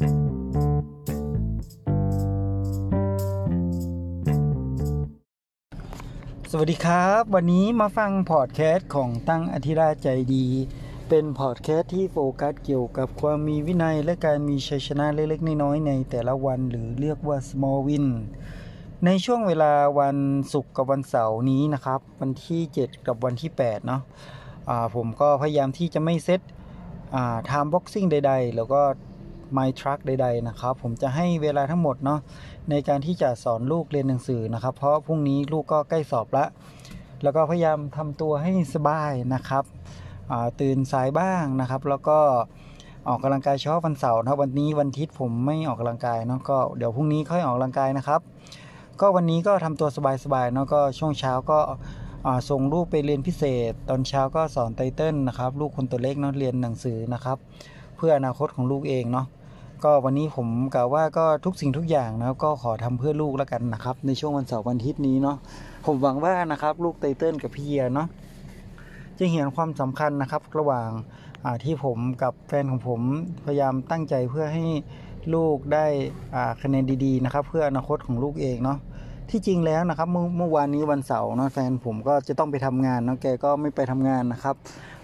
สวัสดีครับ วันนี้มาฟังพอดแคสต์ของตั้งอธิราชใจดี เป็นพอดแคสต์ที่โฟกัสเกี่ยวกับความมีวินัยและการมีชัยชนะเล็กๆน้อยๆในแต่ละวันหรือเรียกว่า small win ในช่วงเวลาวันศุกร์กับวันเสาร์นี้นะครับ วันที่ 7 กับวันที่ 8 เนาะะผมก็พยายามที่จะไม่เซตไtime boxing ใด ๆ แล้วก็ My Truck ใด ๆ นะครับ ผมจะให้เวลาทั้งหมดเนาะในการที่จะสอนลูกเรียนหนังสือนะครับ เพราะพรุ่งนี้ลูกก็ใกล้สอบละแล้วก็พยายามทำตัวให้สบายนะครับตื่นสายบ้างนะครับ แล้วก็ออกกำลังกายเช้าวันเสาร์นะวันนี้วันอาทิตย์ผมไม่ออกกำลังกายเนาะก็เดี๋ยวพรุ่งนี้ค่อยออกกำลังกายนะครับ ก็วันนี้ก็ทำตัวสบายๆเนาะก็ช่วงเช้าก็ส่งลูกไปเรียนพิเศษ ตอนเช้าก็สอนไตเติ้ลนะครับ ลูกคนตัวเล็กเนาะเรียนหนังสือนะครับ เพื่ออนาคตของลูกเองเนาะ ก็วันนี้ผมกล่าวว่าก็ทุกสิ่งทุกอย่างนะก็ขอทำเพื่อลูกแล้วกันนะครับ ในช่วงวันเสาร์วันอาทิตย์นี้เนาะผมหวังว่านะครับ ลูกไตเติ้ลกับพี่เยียเนาะจะเห็นความสำคัญนะครับ ระหว่างที่ผมกับแฟนของผมพยายามตั้งใจเพื่อให้ลูกได้คะแนนดีๆนะครับ เพื่ออนาคตของลูกเองเนาะที่จริงแล้วนะครับเมื่อเมื่อวานนี้วันเสาร์เนาะแฟนผมก็จะต้องไปทำงานเนาะแกก็ไม่ไปทำงานนะครับ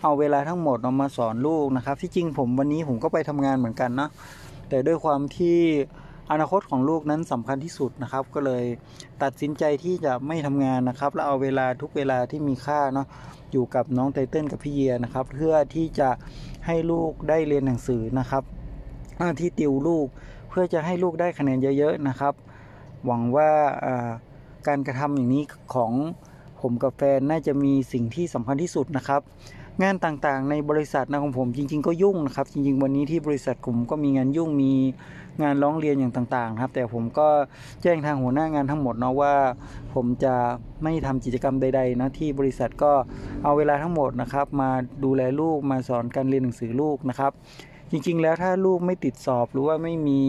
เอาเวลาทั้งหมดเอามาสอนลูกนะครับ ที่จริงผมวันนี้ผมก็ไปทำงานเหมือนกันเนาะ แต่ด้วยความที่อนาคตของลูกนั้นสำคัญที่สุดนะครับ ก็เลยตัดสินใจที่จะไม่ทำงานนะครับ แล้วเอาเวลาทุกเวลาที่มีค่าเนาะอยู่กับน้องไตเติ้ลกับพี่เยียนะครับ เพื่อที่จะให้ลูกได้เรียนหนังสือนะครับที่ติวลูกเพื่อจะให้ลูกได้คะแนนเยอะๆนะครับ หวังว่าการกระทำอย่างนี้ของผมกับแฟนน่าจะมีสิ่งที่สำคัญที่สุดนะครับ งานต่างๆ ในบริษัทนะของผมจริง ๆ ก็ยุ่งนะครับ จริง ๆ วันนี้ที่บริษัทผมก็มีงานยุ่งมีงานร้องเรียนอย่างต่างๆครับ แต่ผมก็แจ้งทางหัวหน้างานทั้งหมดเนาะว่า ผมจะไม่ทำกิจกรรมใด ๆ นะที่บริษัทก็เอาเวลาทั้งหมดนะครับ มาดูแลลูกมาสอนการเรียนหนังสือลูกนะครับ จริง ๆ แล้วถ้าลูกไม่ติดสอบหรือว่าไม่มี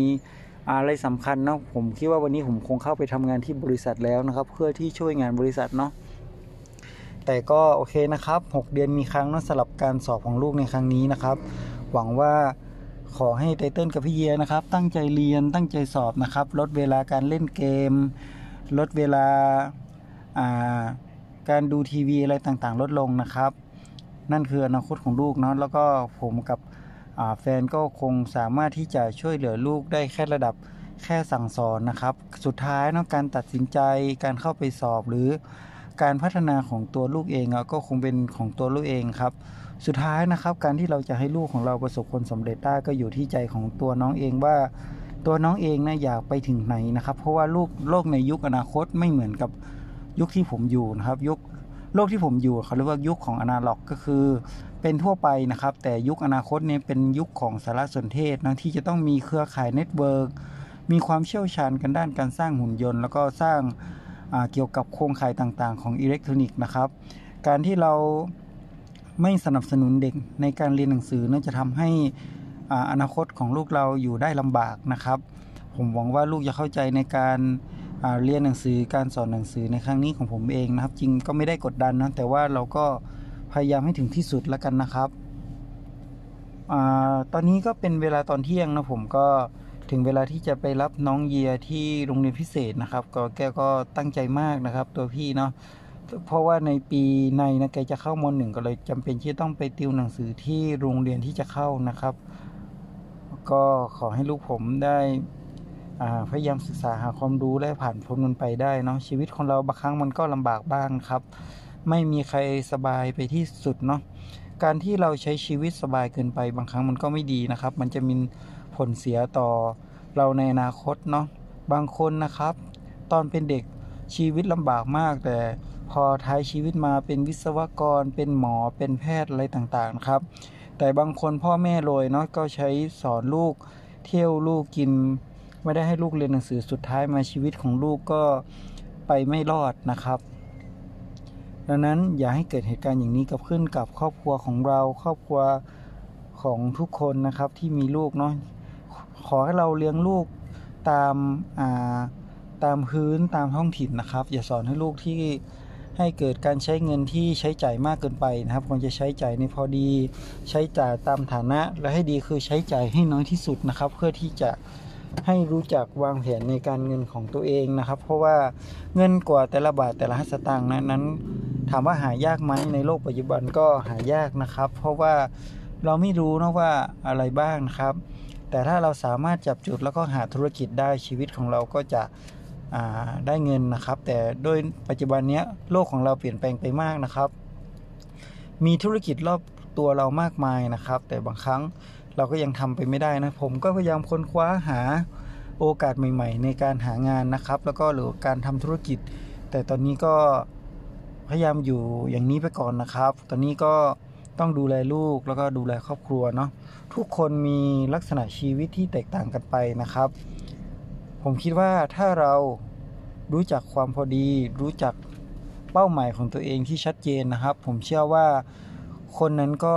อะไรสำคัญเนาะผมคิดว่าวันนี้ผมคงเข้าไปทำงานที่บริษัทแล้วนะครับ เพื่อที่ช่วยงานบริษัทเนาะ แต่ก็โอเคนะครับ 6 เดือนมีครั้งนะสลับการสอบของลูกในครั้งนี้นะครับ หวังว่าขอให้ไตเติ้ลกับพี่เยียนะครับ ตั้งใจเรียนตั้งใจสอบนะครับ ลดเวลาการเล่นเกม ลดเวลาการดูทีวีอะไรต่างๆ ลดลงนะครับ นั่นคืออนาคตของลูกเนาะแล้วก็ผมกับแฟนก็คงสามารถที่จะช่วยเหลือลูกได้แค่ระดับแค่สั่งสอนนะครับ สุดท้ายเนาะการตัดสินใจการเข้าไปสอบหรือ การพัฒนาของตัวลูกเองก็คงเป็นของตัวลูกเองครับ สุดท้ายนะครับ การที่เราจะให้ลูกของเราประสบผลสำเร็จได้ก็อยู่ที่ใจของตัวน้องเองว่า ตัวน้องเองนะอยากไปถึงไหนนะครับ เพราะว่าลูกโลกในยุคอนาคตไม่เหมือนกับยุคที่ผมอยู่นะครับยุคโลกที่ผมอยู่เขาเรียกว่ายุคของอนาล็อกก็คือ เป็นทั่วไปนะครับ แต่ยุคอนาคตเนี่ยเป็นยุคของสารสนเทศนะที่จะต้องมีเครือข่าย network มีความเชี่ยวชาญกันด้านการสร้างหุ่นยนต์ แล้วก็สร้าง เกี่ยวกับโครงข่ายต่างๆ ของอิเล็กทรอนิกส์นะครับ การที่เราไม่สนับสนุนเด็กในการเรียนหนังสือน่าจะทำให้อนาคตของลูกเราอยู่ได้ลำบากนะครับ ผมหวังว่าลูกจะเข้าใจในการเรียนหนังสือการสอนหนังสือในครั้งนี้ของผมเองนะครับ จริงก็ไม่ได้กดดันนะแต่ว่าเราก็พยายามให้ถึงที่สุดแล้วกันนะครับอตอนนี้ก็เป็นเวลาตอนเที่ยงนะผมก็ ถึงเวลาที่จะไปรับน้องเยียที่โรงเรียนพิเศษนะครับ ก็แกก็ตั้งใจมากนะครับ ตัวพี่เนาะเพราะว่าในปีในนะแกจะเข้ามหนึ่งก็เลยจำเป็นที่ต้องไปติวหนังสือที่โรงเรียนที่จะเข้านะครับ ก็ขอให้ลูกผมได้พยายามศึกษาหาความรู้และผ่านพ้นมันไปได้เนาะชีวิตของเราบางครั้งมันก็ลำบากบ้างครับ ไม่มีใครสบายไปที่สุดเนาะการที่เราใช้ชีวิตสบายเกินไปบางครั้งมันก็ไม่ดีนะครับ มันจะมี ผลเสียต่อเราในอนาคตเนาะบางคนนะครับ ตอนเป็นเด็กชีวิตลำบากมาก แต่พอท้ายชีวิตมาเป็นวิศวกร เป็นหมอเป็นแพทย์อะไรต่างๆครับ แต่บางคนพ่อแม่รวยเนาะก็ใช้สอนลูก เที่ยวลูกกิน ไม่ได้ให้ลูกเรียนหนังสือสุดท้ายมาชีวิตของลูกก็ไปไม่รอดนะครับดังนั้นอย่าให้เกิดเหตุการณ์อย่างนี้กับขึ้นกับครอบครัวของเราครอบครัวของทุกคนนะครับที่มีลูกเนาะ ขอให้เราเลี้ยงลูกตามอ่าตามพื้นตามท้องถิ่นนะครับ อย่าสอนให้ลูกที่ให้เกิดการใช้เงินที่ใช้จ่ายมากเกินไปนะครับควรจะใช้จ่ายในพอดี ใช้จ่ายตามฐานะ และให้ดีคือใช้จ่ายให้น้อยที่สุดนะครับ เพื่อที่จะให้รู้จักวางแผนในการเงินของตัวเองนะครับ เพราะว่าเงินกว่าแต่ละบาทแต่ละสตางค์นั้นนั้นถามว่าหายากไหมในโลกปัจจุบันก็หายากนะครับ เพราะว่าเราไม่รู้นะว่าอะไรบ้างนะครับ แต่ถ้าเราสามารถจับจุดแล้วก็หาธุรกิจได้ชีวิตของเราก็จะได้เงินนะครับ แต่โดยปัจจุบันนี้โลกของเราเปลี่ยนแปลงไปมากนะครับ มีธุรกิจรอบตัวเรามากมายนะครับ แต่บางครั้งเราก็ยังทำไปไม่ได้นะผมก็พยายามค้นคว้าหาโอกาสใหม่ ๆ ในการหางานนะครับ แล้วก็หรือการทำธุรกิจ แต่ตอนนี้ก็พยายามอยู่อย่างนี้ไปก่อนนะครับ ตอนนี้ก็ต้องดูแลลูกแล้วก็ดูแลครอบครัวเนาะ ทุกคนมีลักษณะชีวิตที่แตกต่างกันไปนะครับ ผมคิดว่าถ้าเรารู้จักความพอดี รู้จักเป้าหมายของตัวเองที่ชัดเจนนะครับ ผมเชื่อว่าคนนั้นก็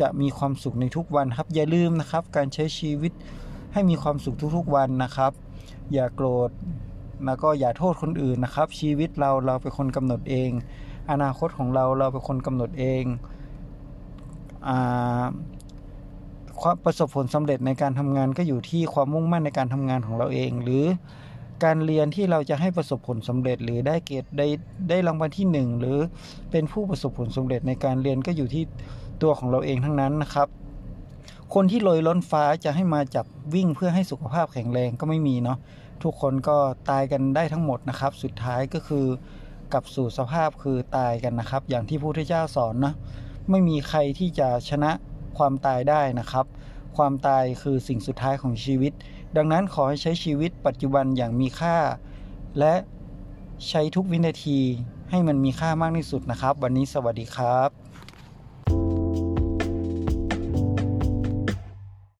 จะมีความสุขในทุกวันครับ อย่าลืมนะครับ การใช้ชีวิตให้มีความสุขทุกๆวันนะครับ อย่าโกรธแล้วก็อย่าโทษคนอื่นนะครับ ชีวิตเราเราเป็นคนกำหนดเอง อนาคตของเราเราเป็นคนกำหนดเองอ่า ความประสบผลสำเร็จในการทำงานก็อยู่ที่ความมุ่งมั่นในการทำงานของเราเอง หรือการเรียนที่เราจะให้ประสบผลสำเร็จ หรือได้เกรดได้ได้รางวัลที่ 1 หรือเป็นผู้ประสบผลสำเร็จในการเรียนก็อยู่ที่ตัวของเราเองทั้งนั้นนะครับ คนที่ลอยล้นฟ้าจะให้มาจับวิ่งเพื่อให้สุขภาพแข็งแรงก็ไม่มีเนาะทุกคนก็ตายกันได้ทั้งหมดนะครับ สุดท้ายก็คือกลับสู่สภาพคือตายกันนะครับ อย่างที่พระพุทธเจ้าสอนนะไม่มีใครที่จะชนะ ความตายได้นะครับ ความตายคือสิ่งสุดท้ายของชีวิต ดังนั้นขอให้ใช้ชีวิตปัจจุบันอย่างมีค่า และใช้ทุกวินาทีให้มันมีค่ามากที่สุดนะครับ วันนี้สวัสดีครับ